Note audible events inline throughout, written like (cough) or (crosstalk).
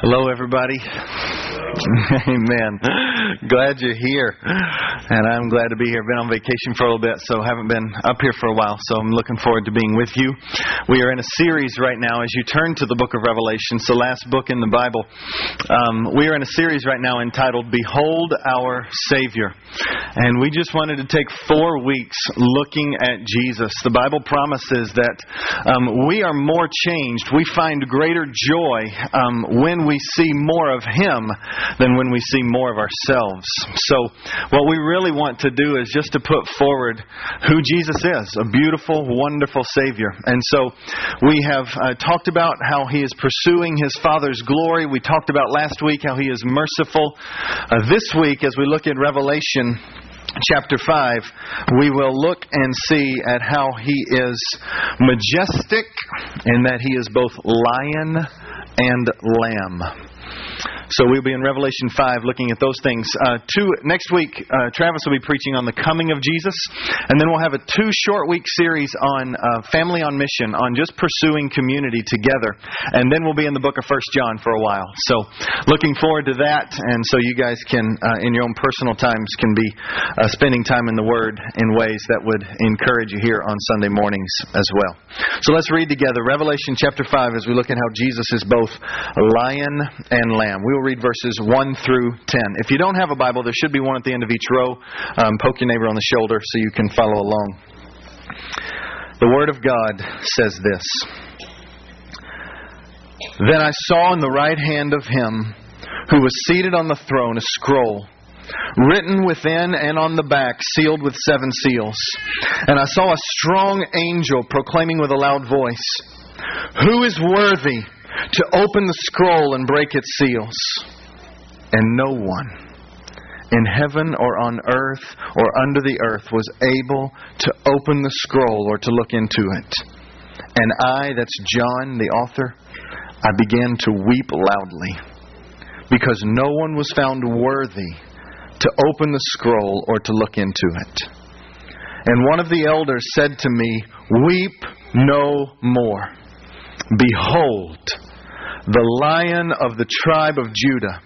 Hello, everybody. (laughs) Amen. Glad you're here. And I'm glad to be here. Been on vacation for a little bit, so haven't been up here for a while. So I'm looking forward to being with you. We are in a series right now as you turn to the book of Revelation, it's the last book in the Bible. Um, we are in a series right now entitled Behold Our Savior. And we just wanted to take four weeks looking at Jesus. The Bible promises that um, we are more changed. We find greater joy um, when we see more of Him than when we see more of ourselves. So, what we really want to do is just to put forward who Jesus is a beautiful, wonderful Savior. And so, we have uh, talked about how He is pursuing His Father's glory. We talked about last week how He is merciful. Uh, this week, as we look at Revelation, chapter 5, we will look and see at how he is majestic and that he is both lion and lamb. So we'll be in Revelation 5 looking at those things. Uh, two, next week, uh, Travis will be preaching on the coming of Jesus. And then we'll have a two short week series on uh, family on mission, on just pursuing community together. And then we'll be in the book of First John for a while. So looking forward to that. And so you guys can, uh, in your own personal times, can be uh, spending time in the Word in ways that would encourage you here on Sunday mornings as well. So let's read together Revelation chapter 5 as we look at how Jesus is both lion and lamb. We will read verses 1 through 10. If you don't have a Bible, there should be one at the end of each row. Um, poke your neighbor on the shoulder so you can follow along. The Word of God says this Then I saw in the right hand of him who was seated on the throne a scroll written within and on the back, sealed with seven seals. And I saw a strong angel proclaiming with a loud voice, Who is worthy to open the scroll and break its seals? And no one in heaven or on earth or under the earth was able to open the scroll or to look into it. And I, that's John, the author, I began to weep loudly because no one was found worthy to open the scroll or to look into it. And one of the elders said to me, Weep no more. Behold, the lion of the tribe of Judah,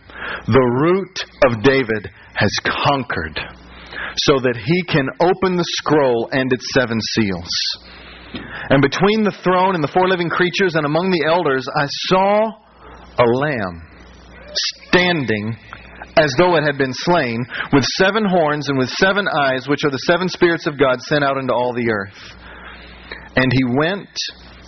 the root of David, has conquered, so that he can open the scroll and its seven seals. And between the throne and the four living creatures and among the elders, I saw a lamb standing as though it had been slain, with seven horns and with seven eyes, which are the seven spirits of God sent out into all the earth. And he went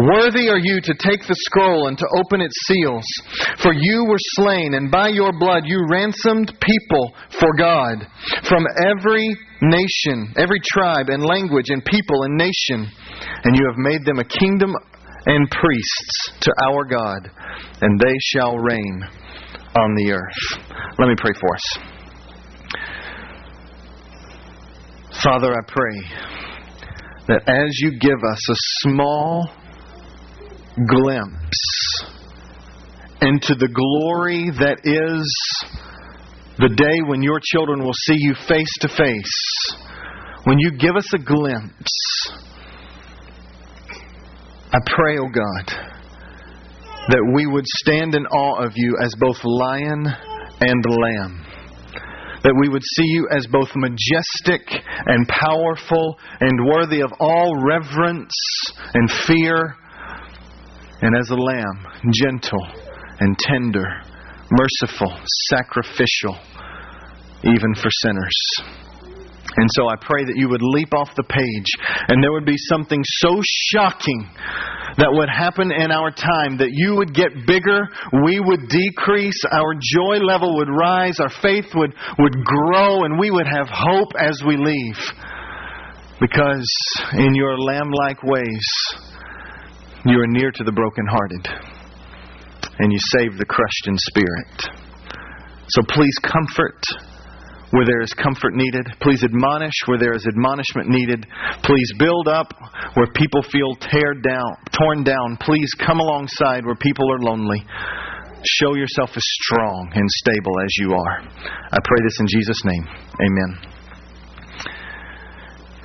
Worthy are you to take the scroll and to open its seals. For you were slain, and by your blood you ransomed people for God from every nation, every tribe and language and people and nation. And you have made them a kingdom and priests to our God, and they shall reign on the earth. Let me pray for us. Father, I pray that as you give us a small glimpse into the glory that is the day when your children will see you face to face. When you give us a glimpse, I pray, O oh God, that we would stand in awe of you as both lion and lamb. That we would see you as both majestic and powerful and worthy of all reverence and fear and as a lamb, gentle and tender, merciful, sacrificial, even for sinners. And so I pray that you would leap off the page and there would be something so shocking that would happen in our time that you would get bigger, we would decrease, our joy level would rise, our faith would, would grow, and we would have hope as we leave. Because in your lamb like ways, you are near to the brokenhearted, and you save the crushed in spirit. So please comfort where there is comfort needed. Please admonish where there is admonishment needed. Please build up where people feel tear down, torn down. Please come alongside where people are lonely. Show yourself as strong and stable as you are. I pray this in Jesus' name. Amen.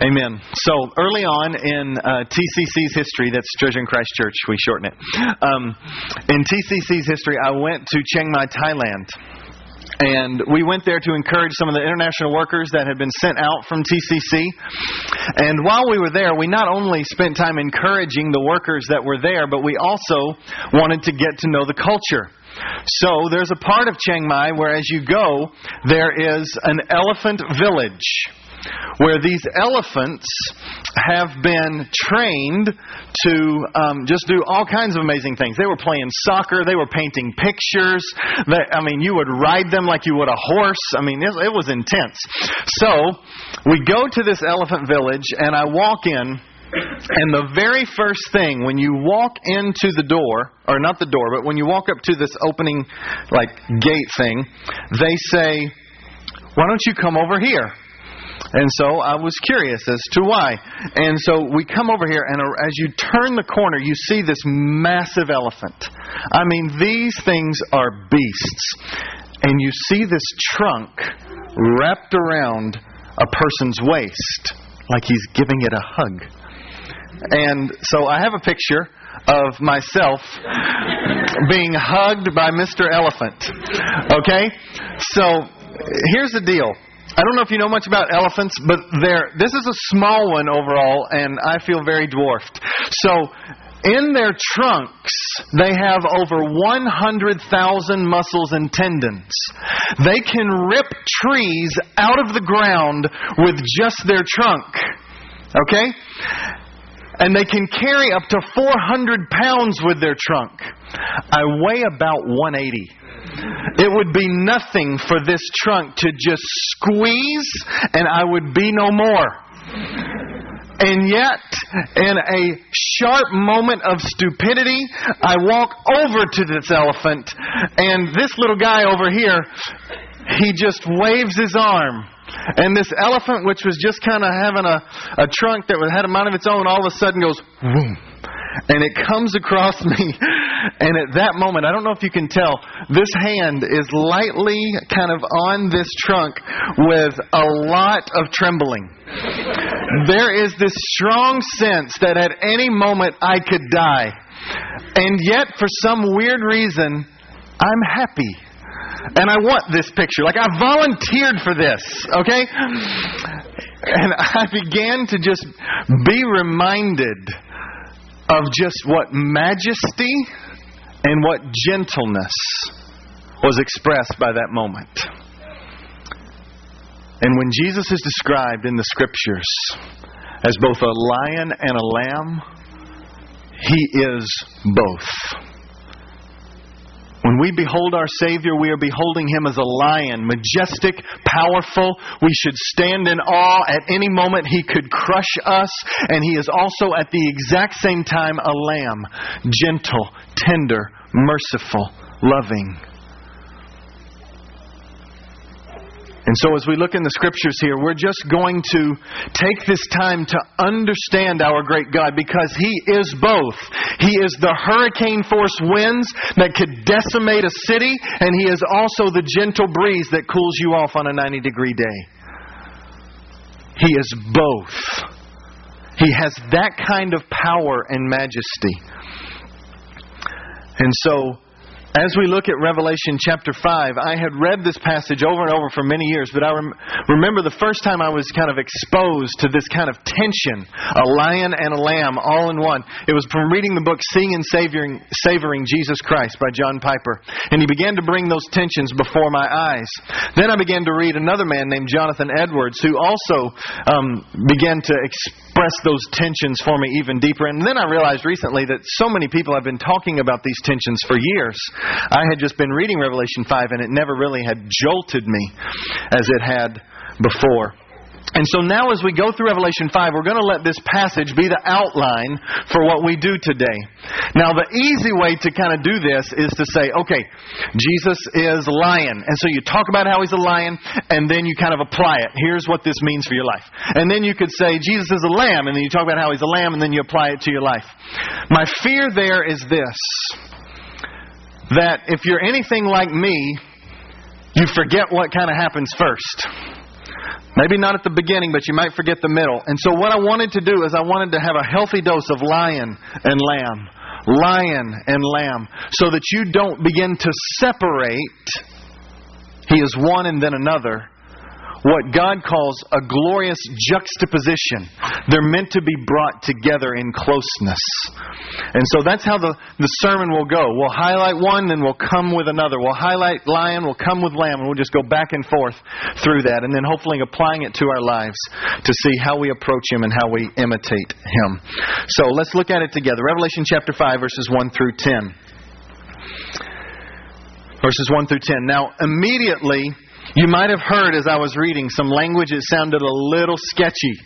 Amen. So early on in uh, TCC's history, that's Treasuring Christ Church, we shorten it. Um, in TCC's history, I went to Chiang Mai, Thailand. And we went there to encourage some of the international workers that had been sent out from TCC. And while we were there, we not only spent time encouraging the workers that were there, but we also wanted to get to know the culture. So there's a part of Chiang Mai where, as you go, there is an elephant village where these elephants have been trained to um, just do all kinds of amazing things. They were playing soccer, they were painting pictures. They, I mean, you would ride them like you would a horse. I mean, it, it was intense. So we go to this elephant village, and I walk in. And the very first thing when you walk into the door, or not the door, but when you walk up to this opening, like, gate thing, they say, Why don't you come over here? And so I was curious as to why. And so we come over here, and as you turn the corner, you see this massive elephant. I mean, these things are beasts. And you see this trunk wrapped around a person's waist, like he's giving it a hug. And so I have a picture of myself being hugged by Mr. Elephant. Okay? So here's the deal. I don't know if you know much about elephants, but they're, this is a small one overall, and I feel very dwarfed. So, in their trunks, they have over 100,000 muscles and tendons. They can rip trees out of the ground with just their trunk. Okay? And they can carry up to 400 pounds with their trunk. I weigh about 180. It would be nothing for this trunk to just squeeze and I would be no more. And yet, in a sharp moment of stupidity, I walk over to this elephant, and this little guy over here, he just waves his arm. And this elephant, which was just kind of having a, a trunk that had a mind of its own, all of a sudden goes, boom and it comes across (laughs) me. And at that moment, I don't know if you can tell, this hand is lightly kind of on this trunk with a lot of trembling. There is this strong sense that at any moment I could die. And yet, for some weird reason, I'm happy. And I want this picture. Like, I volunteered for this, okay? And I began to just be reminded of just what majesty and what gentleness was expressed by that moment. And when Jesus is described in the scriptures as both a lion and a lamb, he is both. When we behold our Savior, we are beholding Him as a lion, majestic, powerful. We should stand in awe. At any moment, He could crush us. And He is also, at the exact same time, a lamb, gentle, tender, merciful, loving. And so, as we look in the scriptures here, we're just going to take this time to understand our great God because He is both. He is the hurricane force winds that could decimate a city, and He is also the gentle breeze that cools you off on a 90 degree day. He is both. He has that kind of power and majesty. And so, as we look at Revelation chapter 5, I had read this passage over and over for many years, but I rem- remember the first time I was kind of exposed to this kind of tension a lion and a lamb all in one. It was from reading the book Seeing and Savoring, Savoring Jesus Christ by John Piper. And he began to bring those tensions before my eyes. Then I began to read another man named Jonathan Edwards, who also um, began to express those tensions for me even deeper. And then I realized recently that so many people have been talking about these tensions for years. I had just been reading Revelation 5 and it never really had jolted me as it had before. And so now, as we go through Revelation 5, we're going to let this passage be the outline for what we do today. Now, the easy way to kind of do this is to say, okay, Jesus is a lion. And so you talk about how he's a lion, and then you kind of apply it. Here's what this means for your life. And then you could say, Jesus is a lamb, and then you talk about how he's a lamb, and then you apply it to your life. My fear there is this that if you're anything like me, you forget what kind of happens first. Maybe not at the beginning, but you might forget the middle. And so, what I wanted to do is, I wanted to have a healthy dose of lion and lamb. Lion and lamb. So that you don't begin to separate. He is one and then another what God calls a glorious juxtaposition. They're meant to be brought together in closeness. And so that's how the, the sermon will go. We'll highlight one, then we'll come with another. We'll highlight lion, we'll come with lamb, and we'll just go back and forth through that. And then hopefully applying it to our lives to see how we approach Him and how we imitate Him. So let's look at it together. Revelation chapter 5, verses 1 through 10 verses 1 through 10. Now, immediately you might have heard as I was reading some language that sounded a little sketchy.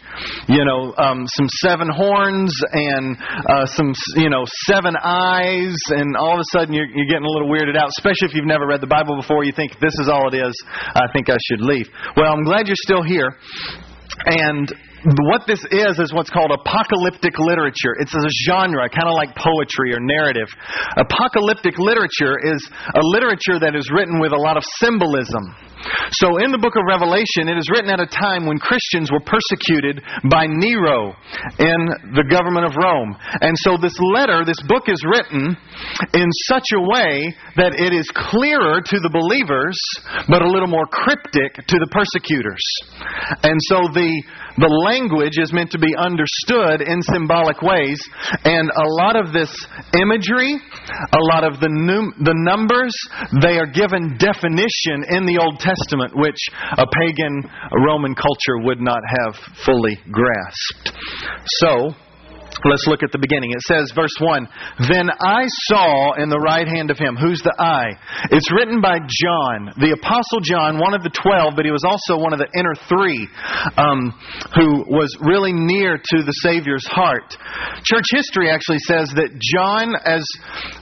You know, um, some seven horns and uh, some, you know, seven eyes, and all of a sudden you're, you're getting a little weirded out, especially if you've never read the Bible before. You think, this is all it is. I think I should leave. Well, I'm glad you're still here. And what this is is what's called apocalyptic literature. It's a genre, kind of like poetry or narrative. Apocalyptic literature is a literature that is written with a lot of symbolism. So in the book of Revelation, it is written at a time when Christians were persecuted by Nero in the government of Rome. And so this letter, this book is written in such a way that it is clearer to the believers, but a little more cryptic to the persecutors. And so the, the language is meant to be understood in symbolic ways. And a lot of this imagery, a lot of the, num- the numbers, they are given definition in the Old Testament Testament, which a pagan Roman culture would not have fully grasped. So, Let's look at the beginning. It says, verse 1 Then I saw in the right hand of him. Who's the I? It's written by John, the Apostle John, one of the twelve, but he was also one of the inner three um, who was really near to the Savior's heart. Church history actually says that John, as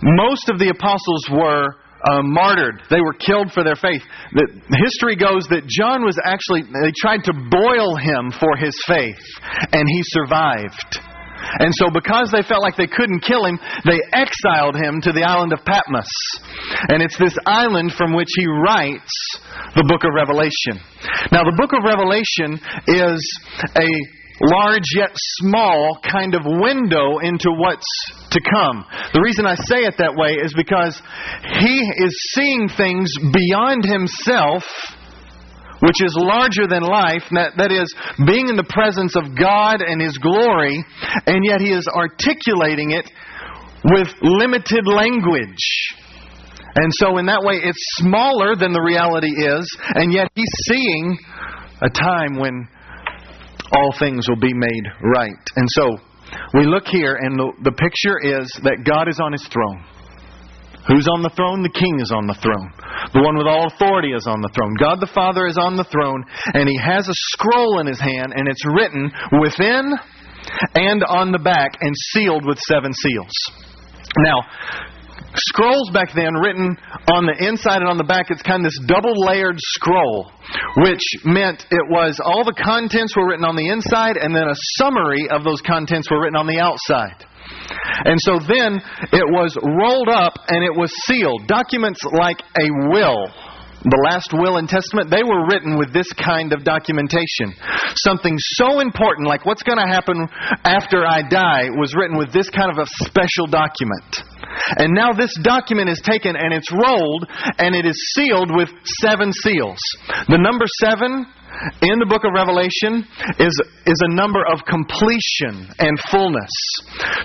most of the apostles were, uh, martyred. They were killed for their faith. The history goes that John was actually, they tried to boil him for his faith, and he survived. And so, because they felt like they couldn't kill him, they exiled him to the island of Patmos. And it's this island from which he writes the book of Revelation. Now, the book of Revelation is a large yet small kind of window into what's to come. The reason I say it that way is because he is seeing things beyond himself which is larger than life, that, that is, being in the presence of God and His glory, and yet He is articulating it with limited language. And so, in that way, it's smaller than the reality is, and yet He's seeing a time when all things will be made right. And so we look here, and the, the picture is that God is on his throne. Who's on the throne? The king is on the throne. The one with all authority is on the throne. God the Father is on the throne, and he has a scroll in his hand, and it's written within and on the back and sealed with seven seals. Now, scrolls back then written on the inside and on the back. It's kind of this double layered scroll, which meant it was all the contents were written on the inside and then a summary of those contents were written on the outside. And so then it was rolled up and it was sealed. Documents like a will the last will and testament, they were written with this kind of documentation. Something so important, like what's going to happen after I die, was written with this kind of a special document. And now this document is taken and it's rolled and it is sealed with seven seals. The number seven in the book of Revelation is, is a number of completion and fullness.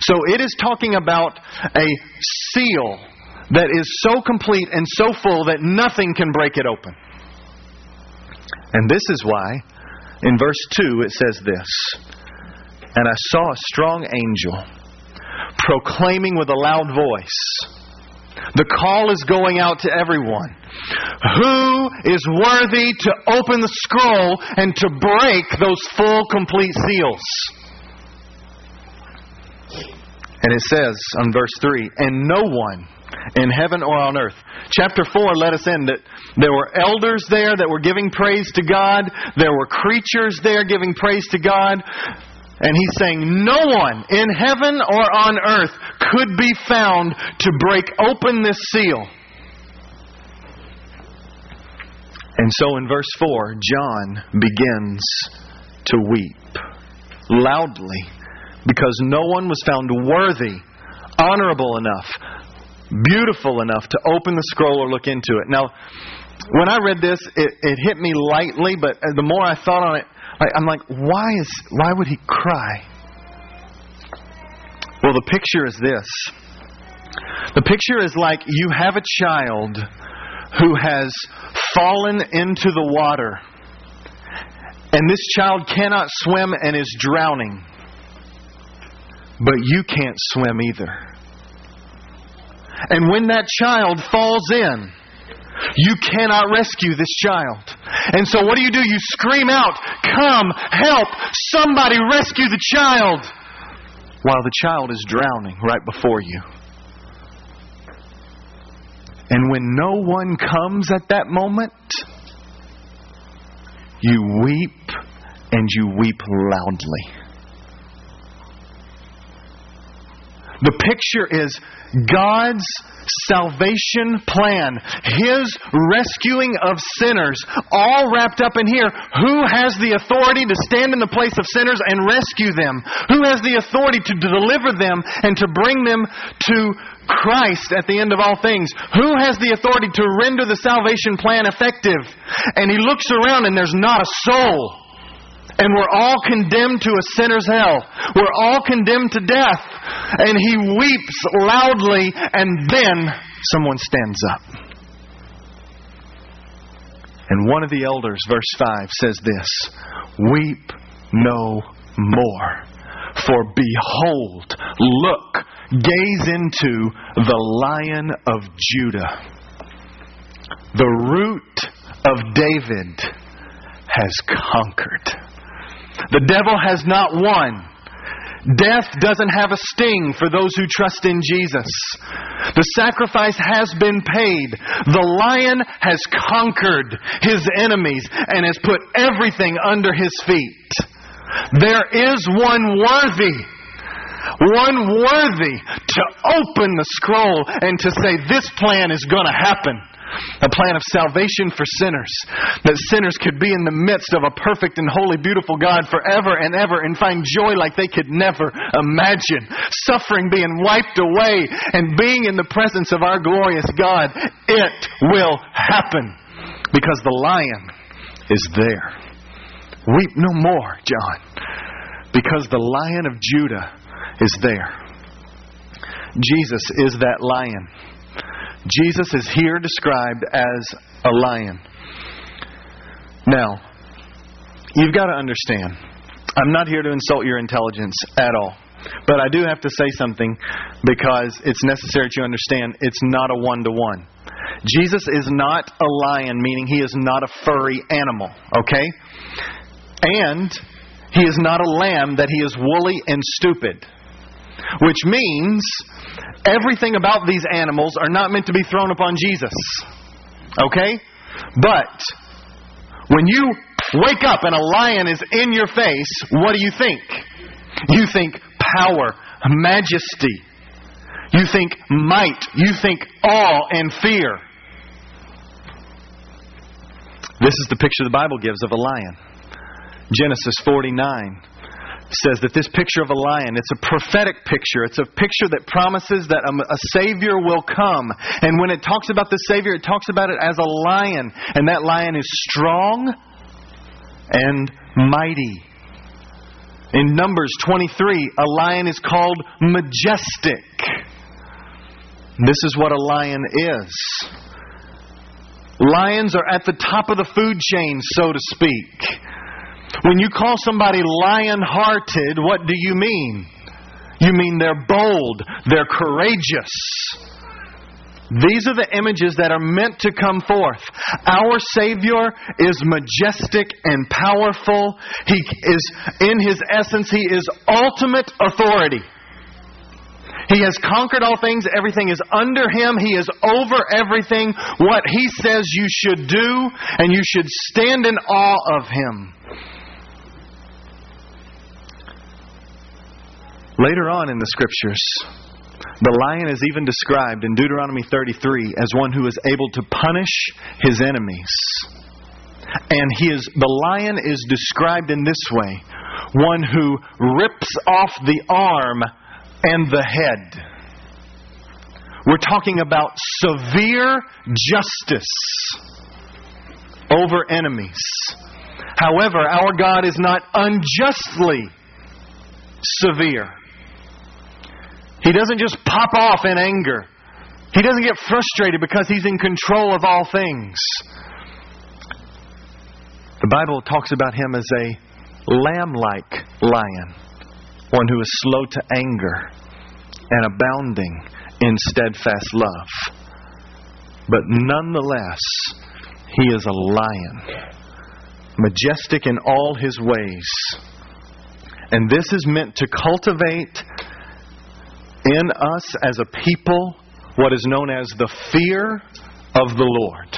So it is talking about a seal that is so complete and so full that nothing can break it open. And this is why, in verse 2, it says this And I saw a strong angel proclaiming with a loud voice. The call is going out to everyone. Who is worthy to open the scroll and to break those full, complete seals? And it says on verse 3 And no one in heaven or on earth. Chapter 4 let us end that there were elders there that were giving praise to God, there were creatures there giving praise to God. And he's saying, No one in heaven or on earth could be found to break open this seal. And so in verse 4, John begins to weep loudly because no one was found worthy, honorable enough, beautiful enough to open the scroll or look into it. Now, when I read this, it, it hit me lightly, but the more I thought on it, I'm like, why is why would he cry? Well, the picture is this. The picture is like you have a child who has fallen into the water, and this child cannot swim and is drowning, but you can't swim either. And when that child falls in, you cannot rescue this child. And so what do you do? You scream out, Come, help, somebody rescue the child, while the child is drowning right before you. And when no one comes at that moment, you weep and you weep loudly. The picture is God's salvation plan, His rescuing of sinners, all wrapped up in here. Who has the authority to stand in the place of sinners and rescue them? Who has the authority to deliver them and to bring them to Christ at the end of all things? Who has the authority to render the salvation plan effective? And he looks around and there's not a soul. And we're all condemned to a sinner's hell. We're all condemned to death. And he weeps loudly, and then someone stands up. And one of the elders, verse 5, says this Weep no more. For behold, look, gaze into the lion of Judah. The root of David has conquered. The devil has not won. Death doesn't have a sting for those who trust in Jesus. The sacrifice has been paid. The lion has conquered his enemies and has put everything under his feet. There is one worthy one worthy to open the scroll and to say, This plan is going to happen a plan of salvation for sinners. That sinners could be in the midst of a perfect and holy, beautiful God forever and ever and find joy like they could never imagine. Suffering being wiped away and being in the presence of our glorious God. It will happen because the lion is there. Weep no more, John, because the lion of Judah is there. Jesus is that lion. Jesus is here described as a lion. Now, you've got to understand, I'm not here to insult your intelligence at all. But I do have to say something because it's necessary to understand it's not a one to one. Jesus is not a lion, meaning he is not a furry animal, okay? And he is not a lamb that he is woolly and stupid. Which means everything about these animals are not meant to be thrown upon Jesus. Okay? But when you wake up and a lion is in your face, what do you think? You think power, majesty. You think might. You think awe and fear. This is the picture the Bible gives of a lion. Genesis 49 says that this picture of a lion, it's a prophetic picture. It's a picture that promises that a, a, Savior will come. And when it talks about the Savior, it talks about it as a lion. And that lion is strong and mighty. In Numbers 23, a lion is called majestic. This is what a lion is. Lions are at the top of the food chain, so to speak. When you call somebody lion hearted, what do you mean? You mean they're bold, they're courageous, These are the images that are meant to come forth. Our Savior is majestic and powerful. He is, in His essence, He is ultimate authority. He has conquered all things. Everything is under him. He is over everything. What he says you should do, and you should stand in awe of him. Later on in the scriptures, the lion is even described in Deuteronomy 33 as one who is able to punish his enemies. And he is, the lion is described in this way one who rips off the arm and the head. We're talking about severe justice over enemies. However, our God is not unjustly severe. He doesn't just pop off in anger. He doesn't get frustrated because he's in control of all things. The Bible talks about him as a lamb like lion one who is slow to anger and abounding in steadfast love. But nonetheless, he is a lion, majestic in all his ways. And this is meant to cultivate in us as a people what is known as the fear of the Lord.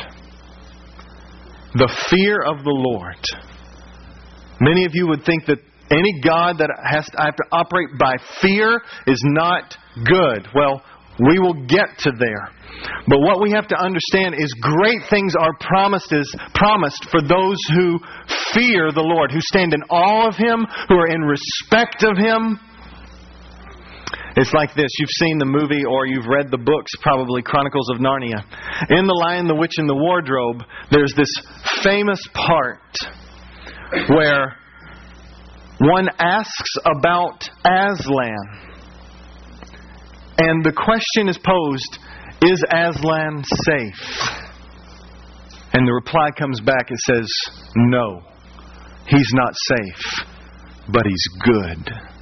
The fear of the Lord. Many of you would think that any God that has to, have to operate by fear is not good. Well, we will get to there. But what we have to understand is great things are promised is promised for those who fear the Lord, who stand in awe of him, who are in respect of him. It's like this. You've seen the movie or you've read the books, probably Chronicles of Narnia. In The Lion, the Witch, and the Wardrobe, there's this famous part where one asks about Aslan. And the question is posed Is Aslan safe? And the reply comes back it says, No, he's not safe, but he's good.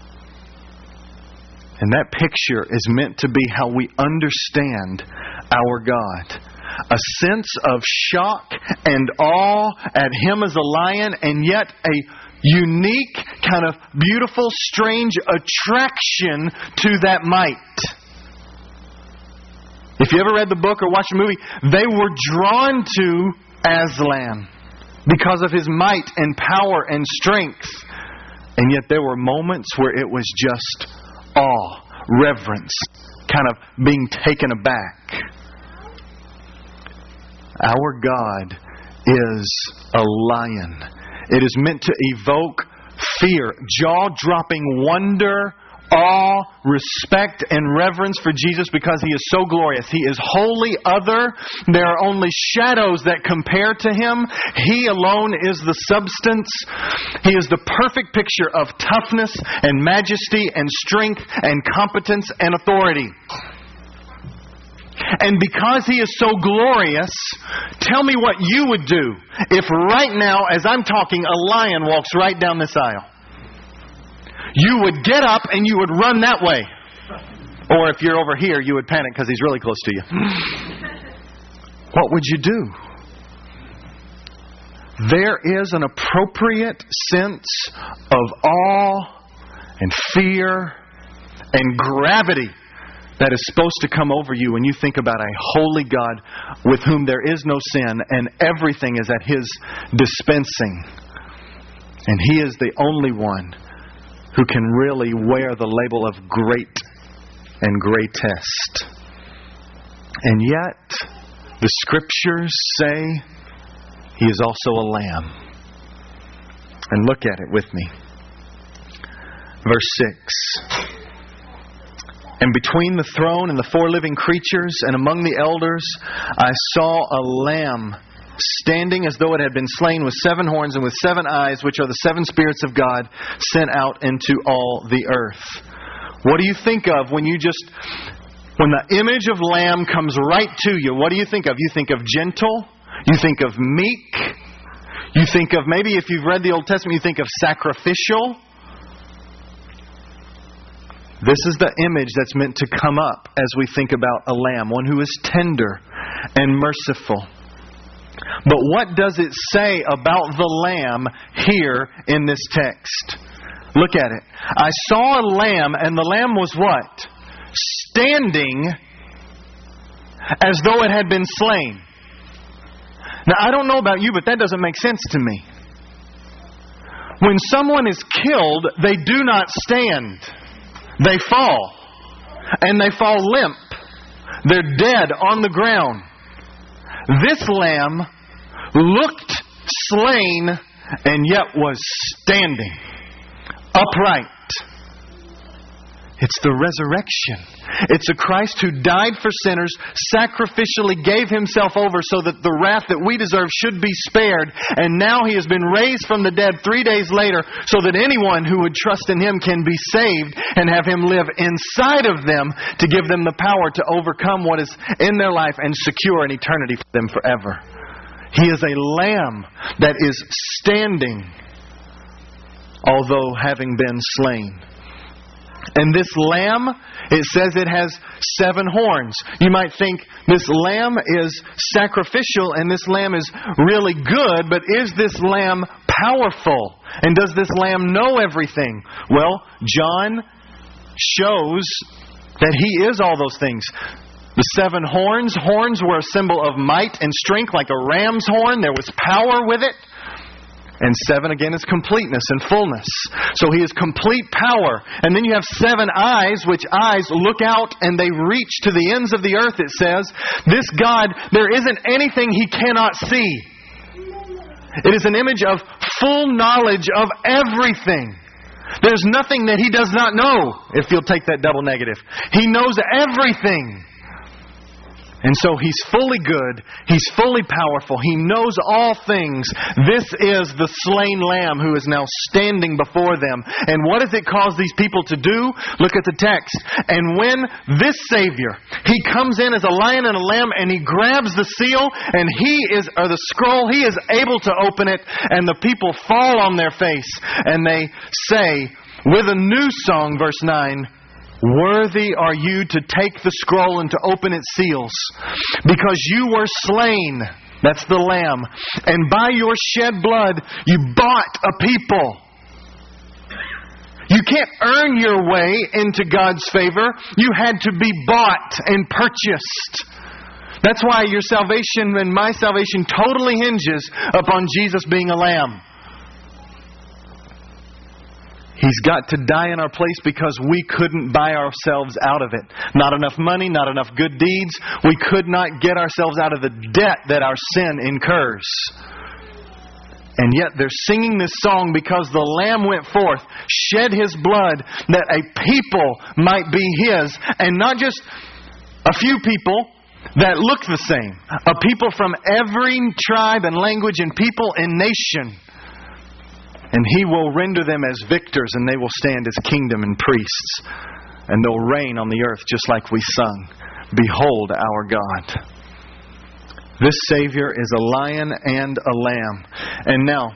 And that picture is meant to be how we understand our God. A sense of shock and awe at Him as a lion, and yet a unique, kind of beautiful, strange attraction to that might. If you ever read the book or watched the movie, they were drawn to Aslan because of his might and power and strength. And yet there were moments where it was just awe, reverence, kind of being taken aback. Our God is a lion it is meant to evoke fear, jaw dropping wonder, awe, respect, and reverence for Jesus because He is so glorious. He is wholly other. There are only shadows that compare to Him. He alone is the substance. He is the perfect picture of toughness and majesty and strength and competence and authority. And because He is so glorious, tell me what you would do if right now, as I'm talking, a lion walks right down this aisle. You would get up and you would run that way. Or if you're over here, you would panic because he's really close to you. (laughs) what would you do? There is an appropriate sense of awe and fear and gravity that is supposed to come over you when you think about a holy God with whom there is no sin and everything is at His dispensing. And He is the only one who can really wear the label of great and greatest. And yet, the scriptures say He is also a lamb. And look at it with me. Verse 6. And between the throne and the four living creatures and among the elders, I saw a lamb standing as though it had been slain with seven horns and with seven eyes, which are the seven spirits of God sent out into all the earth. What do you think of when you just, when the image of lamb comes right to you? What do you think of? You think of gentle? You think of meek? You think of maybe if you've read the Old Testament, you think of sacrificial? This is the image that's meant to come up as we think about a lamb, one who is tender and merciful. But what does it say about the lamb here in this text? Look at it. I saw a lamb, and the lamb was what? Standing as though it had been slain. Now, I don't know about you, but that doesn't make sense to me. When someone is killed, they do not stand, they fall. And they fall limp. They're dead on the ground. This lamb looked slain and yet was standing upright. It's the resurrection. It's a Christ who died for sinners, sacrificially gave himself over so that the wrath that we deserve should be spared, and now he has been raised from the dead three days later so that anyone who would trust in him can be saved and have him live inside of them to give them the power to overcome what is in their life and secure an eternity for them forever. He is a lamb that is standing, although having been slain. And this lamb, it says it has seven horns. You might think this lamb is sacrificial and this lamb is really good, but is this lamb powerful? And does this lamb know everything? Well, John shows that he is all those things. The seven horns, horns were a symbol of might and strength, like a ram's horn. There was power with it. And seven again is completeness and fullness. So he is complete power. And then you have seven eyes, which eyes look out and they reach to the ends of the earth, it says. This God, there isn't anything he cannot see. It is an image of full knowledge of everything. There's nothing that he does not know, if you'll take that double negative. He knows everything. And so he's fully good. He's fully powerful. He knows all things. This is the slain lamb who is now standing before them. And what does it cause these people to do? Look at the text. And when this Savior, he comes in as a lion and a lamb and he grabs the seal and he is, or the scroll, he is able to open it and the people fall on their face and they say, with a new song, verse 9, Worthy are you to take the scroll and to open its seals, because you were slain. That's the Lamb. And by your shed blood, you bought a people. You can't earn your way into God's favor. You had to be bought and purchased. That's why your salvation and my salvation totally hinges upon Jesus being a lamb. He's got to die in our place because we couldn't buy ourselves out of it. Not enough money, not enough good deeds. We could not get ourselves out of the debt that our sin incurs. And yet they're singing this song because the Lamb went forth, shed his blood, that a people might be his, and not just a few people that look the same. A people from every tribe and language and people and nation and he will render them as victors, and they will stand as kingdom and priests. And they'll reign on the earth just like we sung. Behold our God. This Savior is a lion and a lamb. And now,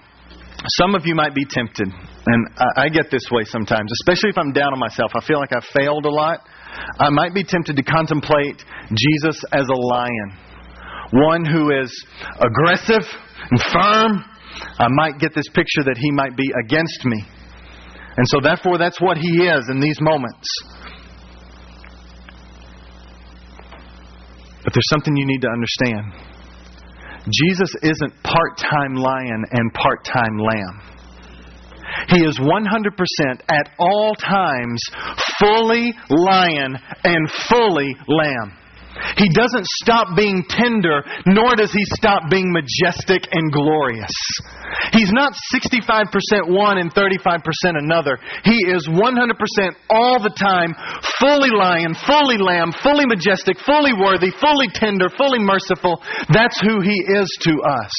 some of you might be tempted, and I get this way sometimes, especially if I'm down on myself. I feel like I've failed a lot. I might be tempted to contemplate Jesus as a lion, one who is aggressive and firm I might get this picture that he might be against me. And so, therefore, that's what he is in these moments. But there's something you need to understand Jesus isn't part time lion and part time lamb. He is 100% at all times fully lion and fully lamb. He doesn't stop being tender, nor does he stop being majestic and glorious. He's not 65% one and 35% another. He is 100% all the time, fully lion, fully lamb, fully majestic, fully worthy, fully tender, fully merciful. That's who he is to us.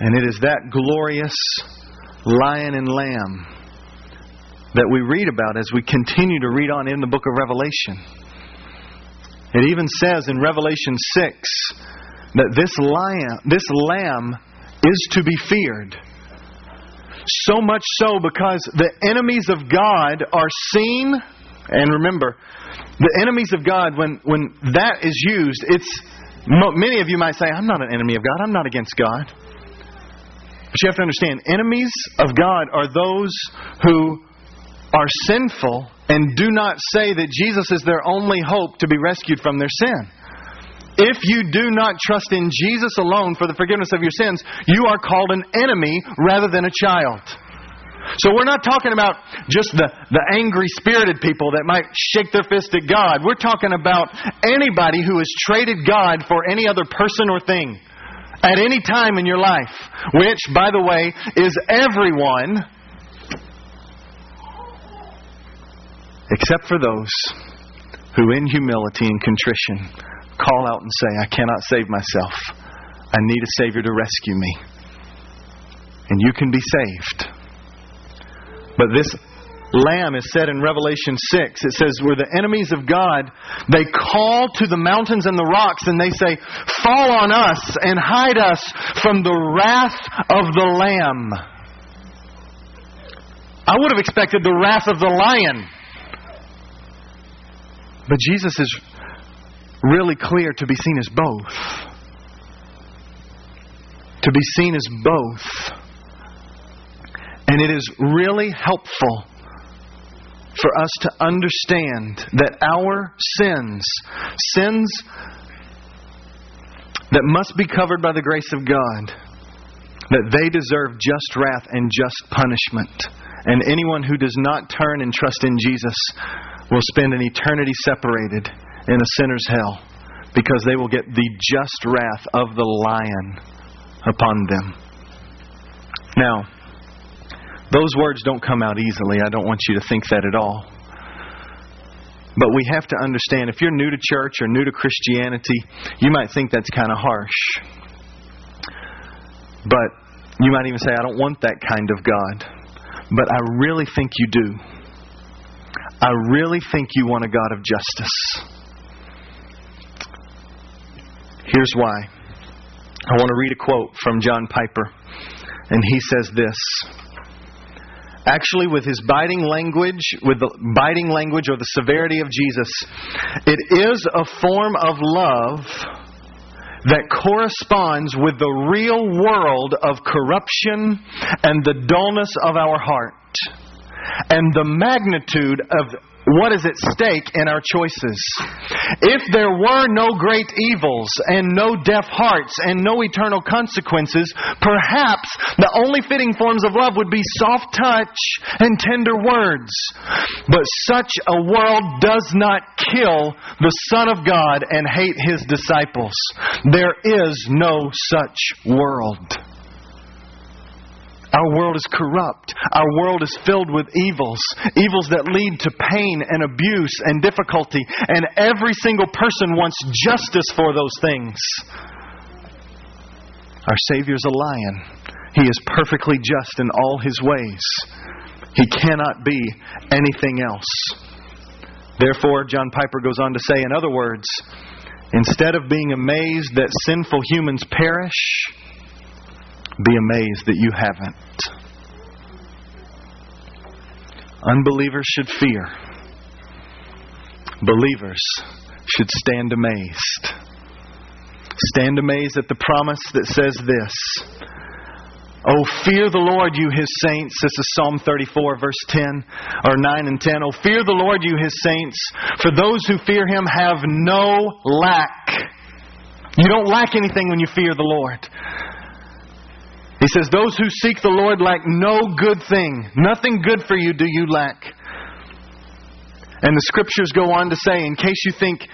And it is that glorious lion and lamb that we read about as we continue to read on in the book of Revelation. It even says in Revelation 6 that this lion, this lamb is to be feared. So much so because the enemies of God are seen, and remember, the enemies of God, when, when that is used, it's many of you might say, I'm not an enemy of God, I'm not against God. But you have to understand, enemies of God are those who are sinful and do not say that Jesus is their only hope to be rescued from their sin. If you do not trust in Jesus alone for the forgiveness of your sins, you are called an enemy rather than a child. So we're not talking about just the, the angry spirited people that might shake their fist at God. We're talking about anybody who has traded God for any other person or thing at any time in your life, which, by the way, is everyone except for those who, in humility and contrition, call out and say, I cannot save myself. I need a Savior to rescue me. And you can be saved. But this lamb is said in Revelation 6. It says, We're the enemies of God. They call to the mountains and the rocks and they say, Fall on us and hide us from the wrath of the lamb. I would have expected the wrath of the lion. But Jesus is really clear to be seen as both. To be seen as both. And it is really helpful for us to understand that our sins, sins that must be covered by the grace of God, that they deserve just wrath and just punishment. And anyone who does not turn and trust in Jesus will spend an eternity separated in a sinner's hell because they will get the just wrath of the lion upon them. Now, those words don't come out easily. I don't want you to think that at all. But we have to understand if you're new to church or new to Christianity, you might think that's kind of harsh. But you might even say, I don't want that kind of God. But I really think you do. I really think you want a God of justice. Here's why. I want to read a quote from John Piper, and he says this. Actually, with his biting language, with the biting language or the severity of Jesus, it is a form of love that corresponds with the real world of corruption and the dullness of our heart and the magnitude of what is at stake in our choices. If there were no great evils and no deaf hearts and no eternal consequences, perhaps the only fitting forms of love would be soft touch and tender words. But such a world does not kill the Son of God and hate his disciples. There is no such world. Our world is corrupt. Our world is filled with evils. Evils that lead to pain and abuse and difficulty. And every single person wants justice for those things. Our Savior is a lion. He is perfectly just in all his ways. He cannot be anything else. Therefore, John Piper goes on to say, in other words, instead of being amazed that sinful humans perish, be amazed that you haven't. Unbelievers should fear. Believers should stand amazed. Stand amazed at the promise that says this Oh, fear the Lord, you his saints. This is Psalm 34, verse 10, or 9 and 10. Oh, fear the Lord, you his saints, for those who fear him have no lack. You don't lack anything when you fear the Lord. He says, Those who seek the Lord lack no good thing. Nothing good for you do you lack. And the scriptures go on to say, in case you think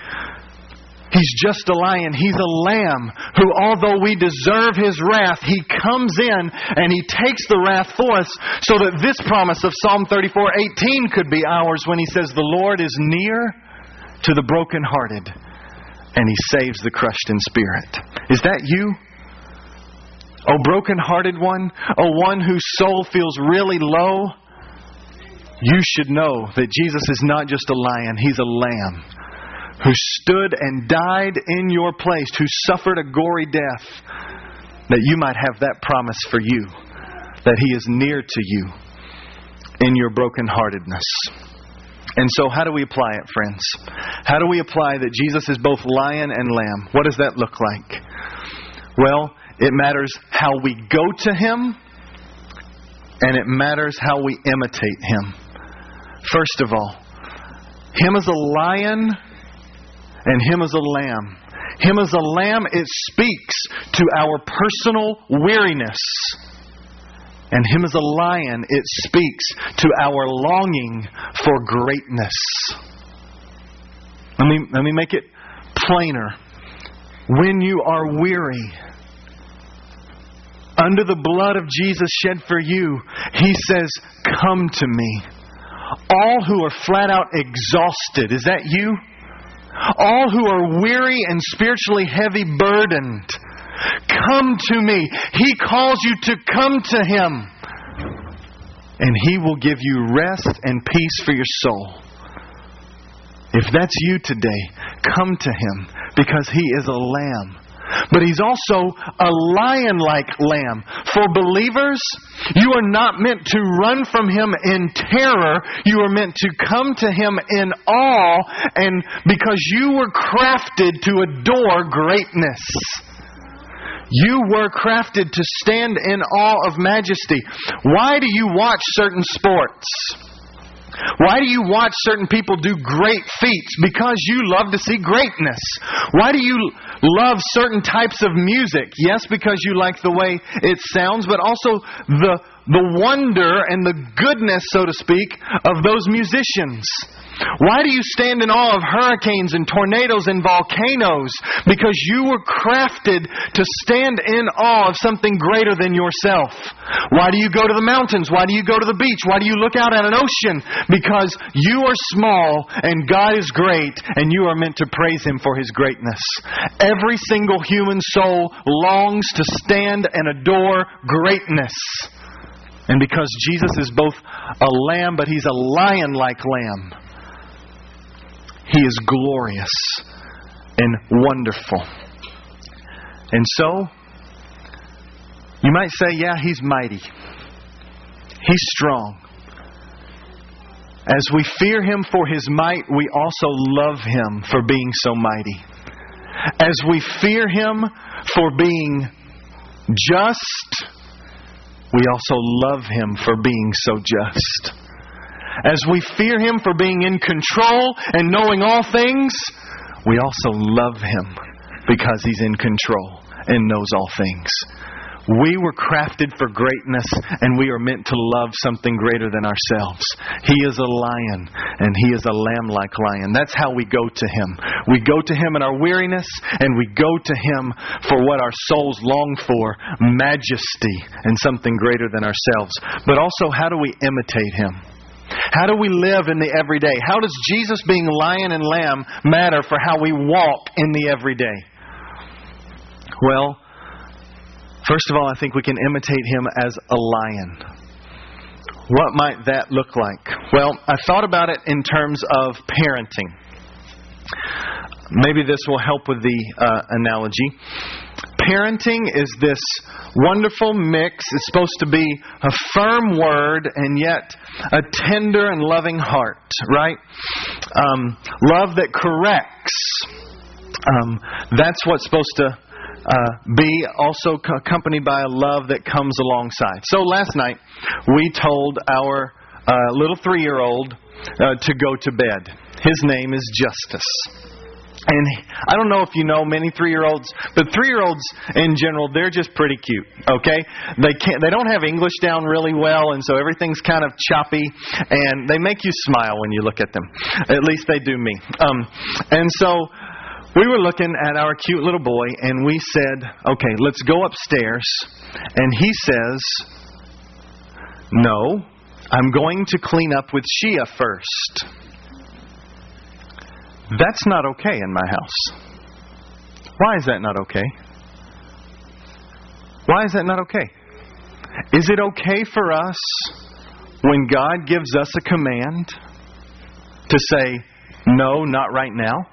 he's just a lion, he's a lamb who, although we deserve his wrath, he comes in and he takes the wrath for us so that this promise of Psalm 34 18 could be ours when he says, The Lord is near to the brokenhearted and he saves the crushed in spirit. Is that you? O broken-hearted one, O one whose soul feels really low, you should know that Jesus is not just a lion, he's a lamb who stood and died in your place, who suffered a gory death, that you might have that promise for you. that He is near to you in your brokenheartedness. And so, how do we apply it, friends? How do we apply that Jesus is both lion and lamb? What does that look like? Well, it matters how we go to Him, and it matters how we imitate Him. First of all, Him as a lion and Him as a lamb. Him as a lamb, it speaks to our personal weariness. And Him as a lion, it speaks to our longing for greatness. Let me, let me make it plainer. When you are weary, under the blood of Jesus shed for you, He says, Come to me. All who are flat out exhausted, is that you? All who are weary and spiritually heavy burdened, come to me. He calls you to come to Him. And He will give you rest and peace for your soul. If that's you today, come to Him because He is a lamb but he's also a lion like lamb. For believers, you are not meant to run from him in terror. You are meant to come to him in awe, and because you were crafted to adore greatness. You were crafted to stand in awe of majesty. Why do you watch certain sports? Why do you watch certain people do great feats? Because you love to see greatness. Why do you love certain types of music? Yes, because you like the way it sounds, but also the, the wonder and the goodness, so to speak, of those musicians. Why do you stand in awe of hurricanes and tornadoes and volcanoes? Because you were crafted to stand in awe of something greater than yourself. Why do you go to the mountains? Why do you go to the beach? Why do you look out at an ocean? Because you are small and God is great and you are meant to praise Him for His greatness. Every single human soul longs to stand and adore greatness. And because Jesus is both a lamb, but He's a lion like lamb, he is glorious and wonderful. And so, you might say, yeah, He's mighty. He's strong. As we fear Him for His might, we also love Him for being so mighty. As we fear Him for being just, we also love Him for being so just. As we fear Him for being in control and knowing all things, we also love Him because He's in control and knows all things. We were crafted for greatness and we are meant to love something greater than ourselves. He is a lion and He is a lamb like lion. That's how we go to Him. We go to Him in our weariness and we go to Him for what our souls long for majesty and something greater than ourselves. But also, how do we imitate Him? How do we live in the everyday? How does Jesus being lion and lamb matter for how we walk in the everyday? Well, first of all, I think we can imitate him as a lion. What might that look like? Well, I thought about it in terms of parenting. Maybe this will help with the uh, analogy. Parenting is this wonderful mix. It's supposed to be a firm word and yet a tender and loving heart, right? Um, love that corrects. Um, that's what's supposed to uh, be also accompanied by a love that comes alongside. So last night we told our uh, little three year old uh, to go to bed. His name is Justice. And I don't know if you know many three-year-olds, but three-year-olds in general, they're just pretty cute. Okay, they can't, they don't have English down really well, and so everything's kind of choppy, and they make you smile when you look at them. At least they do me. Um, and so we were looking at our cute little boy, and we said, "Okay, let's go upstairs." And he says, "No, I'm going to clean up with Shia first. That's not okay in my house. Why is that not okay? Why is that not okay? Is it okay for us when God gives us a command to say, no, not right now?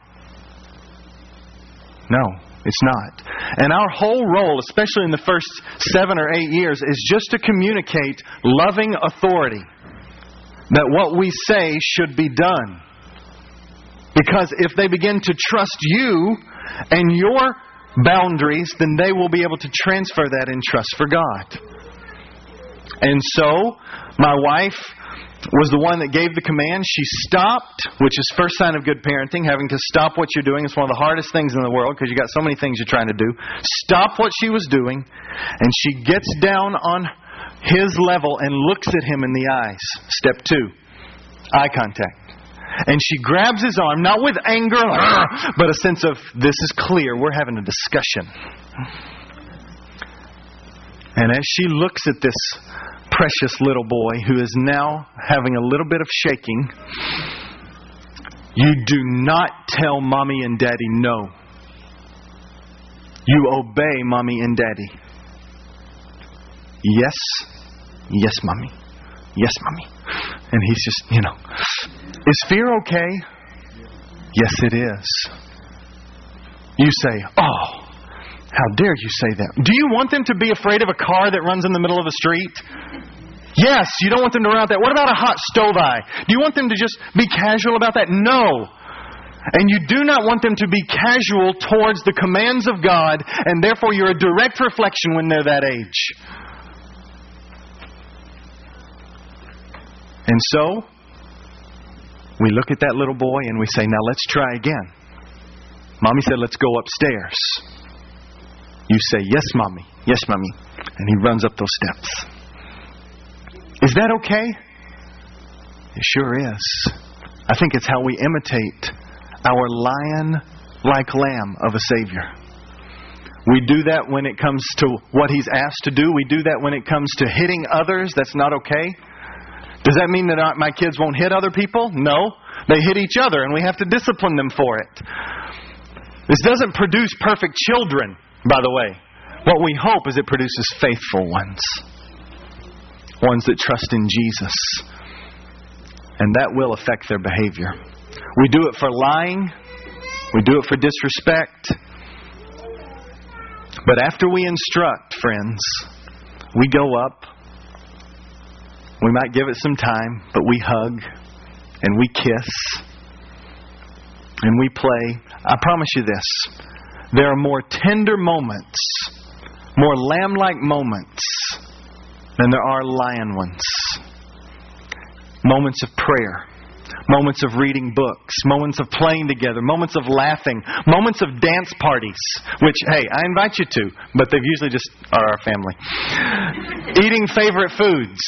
No. it's not. And our whole role, especially in the first seven or eight years, is just to communicate loving authority. That what we say should be done. Because if they begin to trust you and your boundaries, then they will be able to transfer that in trust for God. And so, my wife was the one that gave the command. She stopped, which is first sign of good parenting, having to stop what you're doing. It's one of the hardest things in the world because you got so many things you're trying to do. Stop what she was doing, and she gets down on his level and looks at him in the eyes. Step two, eye contact. And she grabs his arm, not with anger, (laughs) but a sense of, this is clear, we're having a discussion. And as she looks at this precious little boy who is now having a little bit of shaking, you do not tell mommy and daddy no. You obey mommy and daddy. Yes, yes, mommy. Yes, mommy. And he's just, you know, is fear okay? Yes, it is. You say, oh, how dare you say that? Do you want them to be afraid of a car that runs in the middle of a street? Yes, you don't want them to run out there. What about a hot stove eye? Do you want them to just be casual about that? No. And you do not want them to be casual towards the commands of God, and therefore you're a direct reflection when they're that age. And so, we look at that little boy and we say, Now let's try again. Mommy said, Let's go upstairs. You say, Yes, Mommy. Yes, Mommy. And he runs up those steps. Is that okay? It sure is. I think it's how we imitate our lion like lamb of a Savior. We do that when it comes to what He's asked to do. We do that when it comes to hitting others. That's not okay. Does that mean that my kids won't hit other people? No. They hit each other, and we have to discipline them for it. This doesn't produce perfect children, by the way. What we hope is it produces faithful ones, ones that trust in Jesus. And that will affect their behavior. We do it for lying, we do it for disrespect. But after we instruct, friends, we go up. We might give it some time, but we hug and we kiss and we play. I promise you this there are more tender moments, more lamb like moments, than there are lion ones. Moments of prayer, moments of reading books, moments of playing together, moments of laughing, moments of dance parties, which, hey, I invite you to, but they've usually just are our family. Eating favorite foods.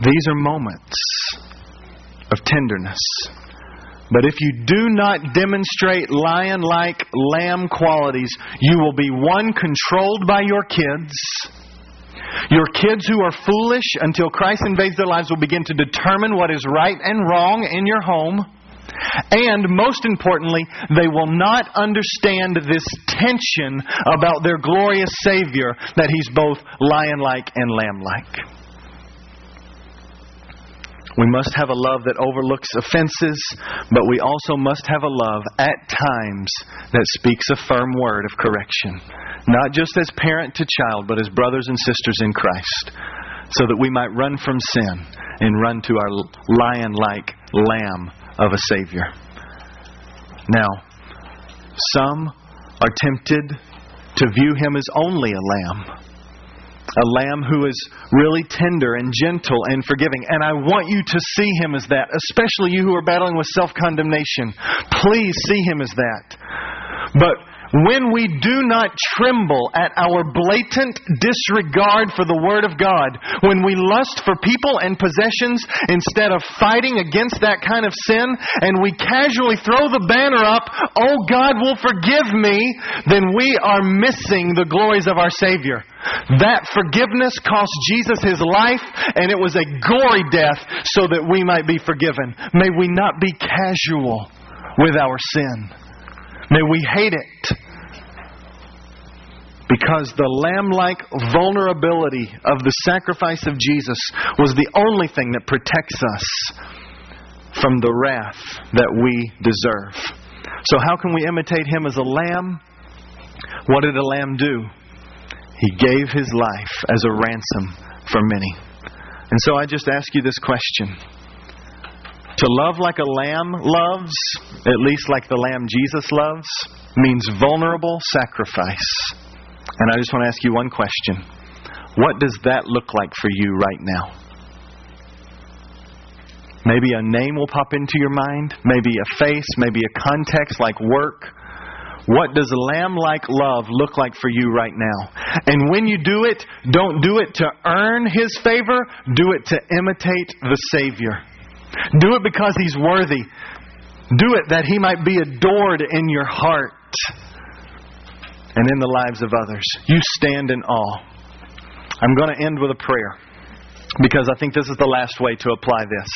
These are moments of tenderness. But if you do not demonstrate lion like lamb qualities, you will be one, controlled by your kids. Your kids who are foolish until Christ invades their lives will begin to determine what is right and wrong in your home. And most importantly, they will not understand this tension about their glorious Savior that He's both lion like and lamb like. We must have a love that overlooks offenses, but we also must have a love at times that speaks a firm word of correction. Not just as parent to child, but as brothers and sisters in Christ, so that we might run from sin and run to our lion like lamb of a Savior. Now, some are tempted to view him as only a lamb a lamb who is really tender and gentle and forgiving. And I want you to see him as that, especially you who are battling with self condemnation. Please see him as that. But when we do not tremble at our blatant disregard for the Word of God, when we lust for people and possessions instead of fighting against that kind of sin, and we casually throw the banner up, oh God will forgive me, then we are missing the glories of our Savior. That forgiveness cost Jesus his life, and it was a gory death so that we might be forgiven. May we not be casual with our sin. May we hate it. Because the lamb like vulnerability of the sacrifice of Jesus was the only thing that protects us from the wrath that we deserve. So, how can we imitate him as a lamb? What did a lamb do? He gave his life as a ransom for many. And so I just ask you this question. To love like a lamb loves, at least like the lamb Jesus loves, means vulnerable sacrifice. And I just want to ask you one question. What does that look like for you right now? Maybe a name will pop into your mind, maybe a face, maybe a context like work. What does a lamb like love look like for you right now? And when you do it, don't do it to earn his favor, do it to imitate the Savior. Do it because he's worthy. Do it that he might be adored in your heart and in the lives of others. You stand in awe. I'm going to end with a prayer because I think this is the last way to apply this.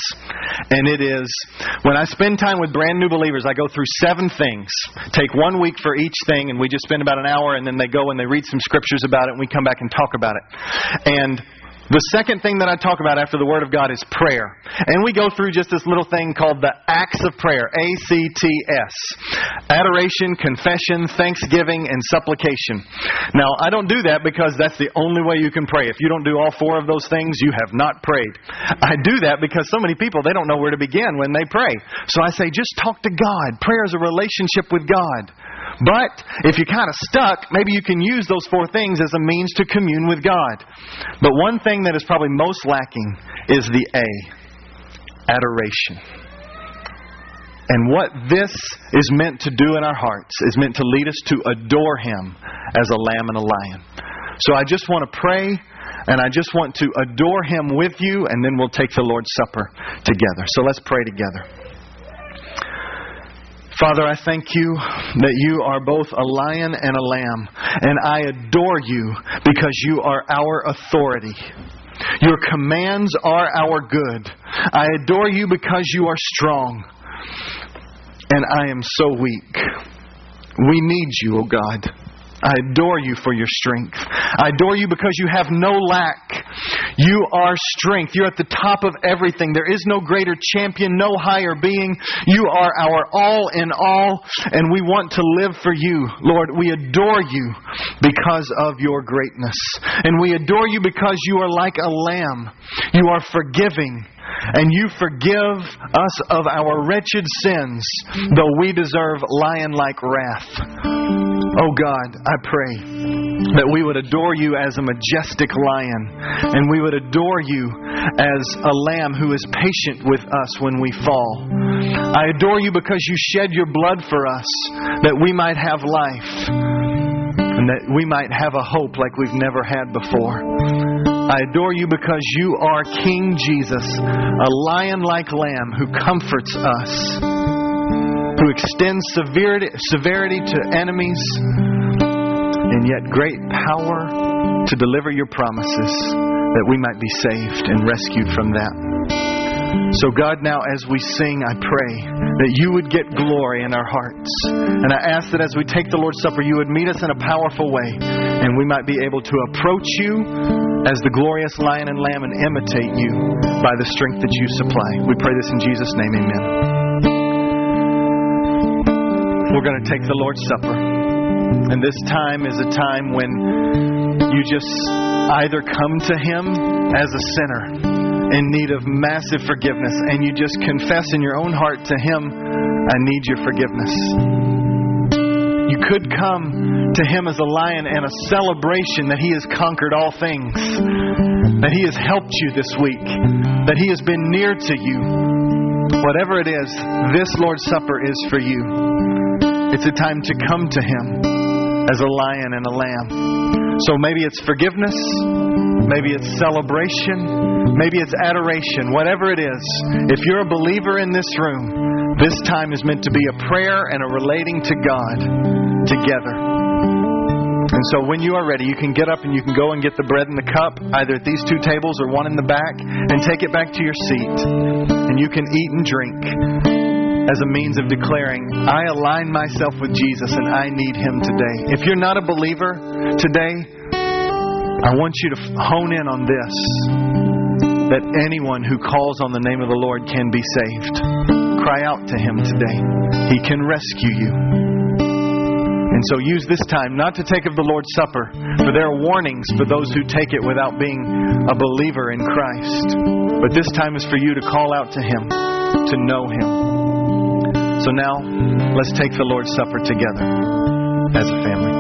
And it is when I spend time with brand new believers, I go through seven things. Take one week for each thing, and we just spend about an hour, and then they go and they read some scriptures about it, and we come back and talk about it. And the second thing that I talk about after the Word of God is prayer. And we go through just this little thing called the acts of prayer A C T S adoration, confession, thanksgiving, and supplication. Now, I don't do that because that's the only way you can pray. If you don't do all four of those things, you have not prayed. I do that because so many people, they don't know where to begin when they pray. So I say, just talk to God. Prayer is a relationship with God. But if you're kind of stuck, maybe you can use those four things as a means to commune with God. But one thing that is probably most lacking is the A adoration. And what this is meant to do in our hearts is meant to lead us to adore Him as a lamb and a lion. So I just want to pray and I just want to adore Him with you, and then we'll take the Lord's Supper together. So let's pray together. Father, I thank you that you are both a lion and a lamb, and I adore you because you are our authority. Your commands are our good. I adore you because you are strong, and I am so weak. We need you, O oh God. I adore you for your strength. I adore you because you have no lack. You are strength. You're at the top of everything. There is no greater champion, no higher being. You are our all in all, and we want to live for you. Lord, we adore you because of your greatness. And we adore you because you are like a lamb. You are forgiving and you forgive us of our wretched sins, though we deserve lion like wrath. Oh God, I pray that we would adore you as a majestic lion, and we would adore you as a lamb who is patient with us when we fall. I adore you because you shed your blood for us, that we might have life, and that we might have a hope like we've never had before. I adore you because you are King Jesus, a lion like lamb who comforts us, who extends severity, severity to enemies, and yet great power to deliver your promises that we might be saved and rescued from that. So, God, now as we sing, I pray that you would get glory in our hearts. And I ask that as we take the Lord's Supper, you would meet us in a powerful way, and we might be able to approach you as the glorious lion and lamb and imitate you by the strength that you supply. We pray this in Jesus' name, amen. We're going to take the Lord's Supper. And this time is a time when you just either come to Him as a sinner in need of massive forgiveness, and you just confess in your own heart to Him, I need your forgiveness. You could come to Him as a lion and a celebration that He has conquered all things, that He has helped you this week, that He has been near to you. Whatever it is, this Lord's Supper is for you. It's a time to come to Him as a lion and a lamb. So maybe it's forgiveness, maybe it's celebration, Maybe it's adoration, whatever it is. If you're a believer in this room, this time is meant to be a prayer and a relating to God together. And so when you are ready, you can get up and you can go and get the bread and the cup, either at these two tables or one in the back, and take it back to your seat. And you can eat and drink as a means of declaring, I align myself with Jesus and I need Him today. If you're not a believer today, I want you to hone in on this that anyone who calls on the name of the Lord can be saved. cry out to Him today. He can rescue you. And so use this time not to take of the Lord's Supper, for there are warnings for those who take it without being a believer in Christ. But this time is for you to call out to Him, to know Him. So now, let's take the Lord's Supper together as a family.